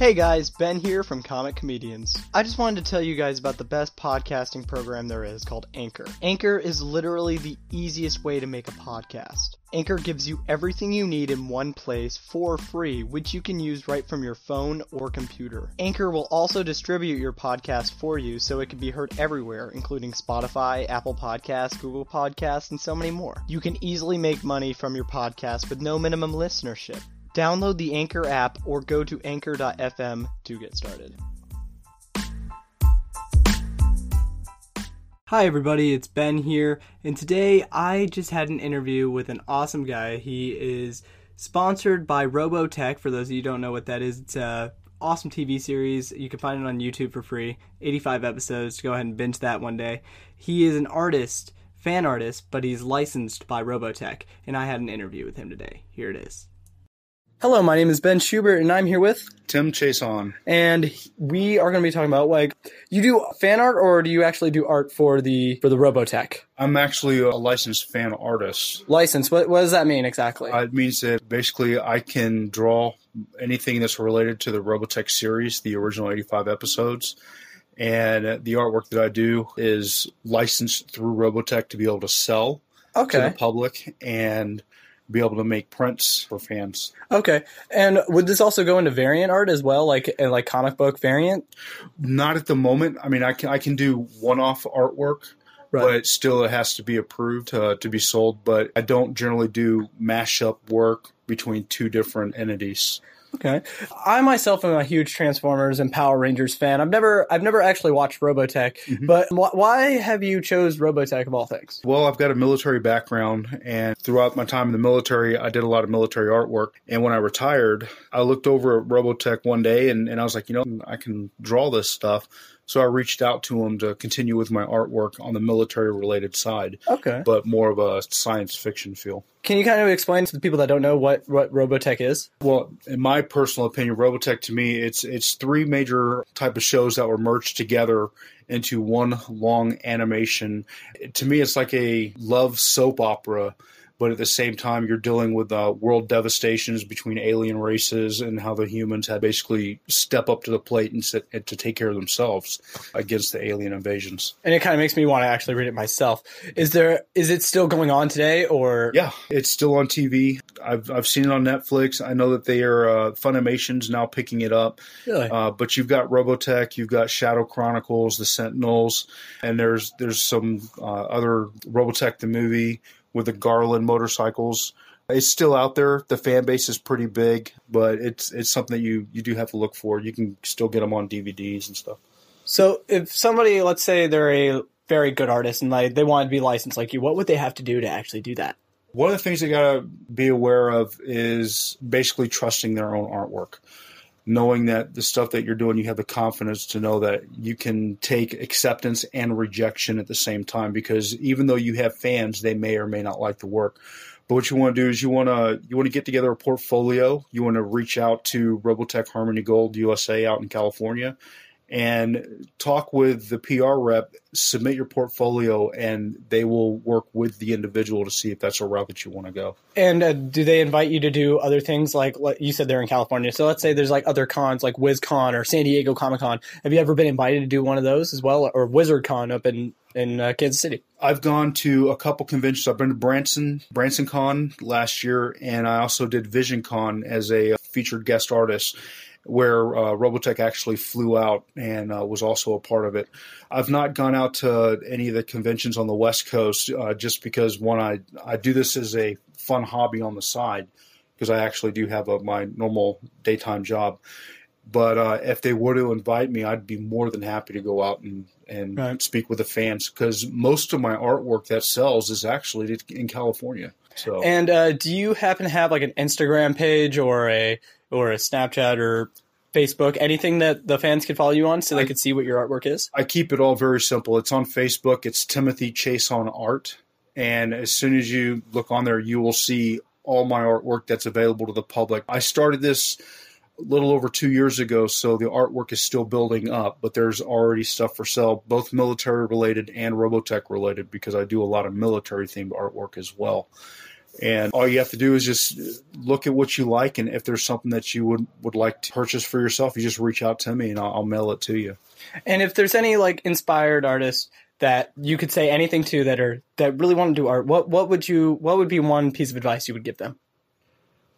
Hey guys, Ben here from Comic Comedians. I just wanted to tell you guys about the best podcasting program there is called Anchor. Anchor is literally the easiest way to make a podcast. Anchor gives you everything you need in one place for free, which you can use right from your phone or computer. Anchor will also distribute your podcast for you so it can be heard everywhere, including Spotify, Apple Podcasts, Google Podcasts, and so many more. You can easily make money from your podcast with no minimum listenership. Download the Anchor app or go to anchor.fm to get started. Hi, everybody, it's Ben here, and today I just had an interview with an awesome guy. He is sponsored by Robotech. For those of you don't know what that is, it's a awesome TV series. You can find it on YouTube for free. 85 episodes. Go ahead and binge that one day. He is an artist, fan artist, but he's licensed by Robotech, and I had an interview with him today. Here it is. Hello, my name is Ben Schubert, and I'm here with Tim Chason. and we are going to be talking about like you do fan art or do you actually do art for the for the Robotech I'm actually a licensed fan artist. license? What what does that mean exactly? Uh, It means that basically I can draw anything that's related to the Robotech series, the original 85 episodes. And the artwork that I do is licensed through Robotech to be able to sell okay. to the public and be able to make prints for fans. okay. And would this also go into variant art as well, like like comic book variant? Not at the moment. I mean, I can I can do one-off artwork, Right. but still it has to be approved uh, to be sold. But I don't generally do mashup work between two different entities. Okay. I myself am a huge Transformers and Power Rangers fan. I've never I've never actually watched Robotech, Mhm. but wh- why have you chose Robotech of all things? Well, I've got a military background, and throughout my time in the military, I did a lot of military artwork. And when I retired, I looked over at Robotech one day and, and I was like, you know, I can draw this stuff. So I reached out to him to continue with my artwork on the military related side, Okay. but more of a science fiction feel. Can you kind of explain to the people that don't know what what Robotech is? Well, in my personal opinion, Robotech to me, it's it's three major type of shows that were merged together into one long animation. To me, it's like a love soap opera, but at the same time, you're dealing with uh, world devastations between alien races and how the humans had basically step up to the plate and, sit, and to take care of themselves against the alien invasions. And it kind of makes me want to actually read it myself. Is there is it still going on today or Yeah, it's still on TV. I've I've seen it on Netflix. I know that they are uh, Funimation's now picking it up. really? Uh, but you've got Robotech, you've got Shadow Chronicles, the Sentinels, and there's there's some uh, other Robotech the movie with the Garland motorcycles. It's still out there. The fan base is pretty big, but it's it's something that you you do have to look for. You can still get them on DVDs and stuff. so if somebody let's say they're a very good artist and like they want to be licensed like you, what would they have to do to actually do that? One of the things they got to be aware of is basically trusting their own artwork. Knowing that the stuff that you're doing, you have the confidence to know that you can take acceptance and rejection at the same time. Because even though you have fans, they may or may not like the work. But what you want to do is you want to you want to get together a portfolio. You want to reach out to Robotech Harmony Gold USA out in California, and talk with the PR rep, submit your portfolio, and they will work with the individual to see if that's a route that you want to go. And uh, do they invite you to do other things like, you said they're in California? So let's say there's like other cons like WizCon or San Diego Comic Con. Have you ever been invited to do one of those as well, or WizardCon up in in uh, Kansas City? I've gone to a couple conventions. I've been to Branson, Branson Con last year, and I also did Vision Con as a featured guest artist, where uh, Robotech actually flew out and uh, was also a part of it. I've not gone out to any of the conventions on the West Coast uh, just because one, I I do this as a fun hobby on the side because I actually do have a, my normal daytime job. But uh, if they were to invite me, I'd be more than happy to go out and, and Right. speak with the fans because most of my artwork that sells is actually in California. So And uh, do you happen to have like an Instagram page or a or a Snapchat or Facebook, anything that the fans can follow you on so they I- could see what your artwork is? I keep it all very simple. It's on Facebook. It's Timothy Chase on Art, and as soon as you look on there, you will see all my artwork that's available to the public. I started this a little over two years ago, so the artwork is still building up, but there's already stuff for sale, both military related and Robotech related, because I do a lot of military themed artwork as well. And all you have to do is just look at what you like, and if there's something that you would would like to purchase for yourself, you just reach out to me, and I'll, I'll mail it to you. And if there's any like inspired artists that you could say anything to that are that really want to do art, what what would you what would be one piece of advice you would give them?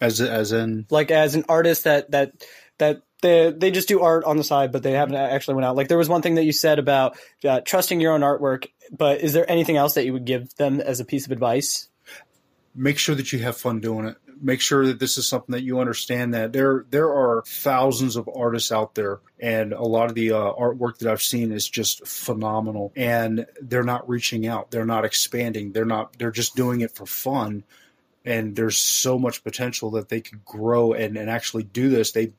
As as in, Like as an artist that that that they they just do art on the side, but they haven't actually went out. Like there was one thing that you said about uh, trusting your own artwork, but is there anything else that you would give them as a piece of advice? Make sure that you have fun doing it. Make sure that this is something that you understand that there there are thousands of artists out there, and a lot of the uh, artwork that I've seen is just phenomenal. And they're not reaching out, they're not expanding, they're not they're just doing it for fun. And there's so much potential that they could grow and, and actually do this. They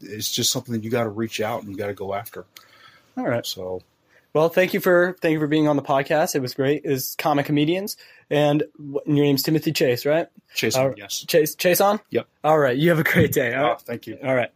it's just something that you got to reach out and you got to go after. All right. So Well, thank you for thank you for being on the podcast. It was great. Was comic comedians, and your name's Timothy Chase, right? Chase, right. yes. Chase Chase on. Yep. All right. You have a great day. All Ah, right. thank you. All right.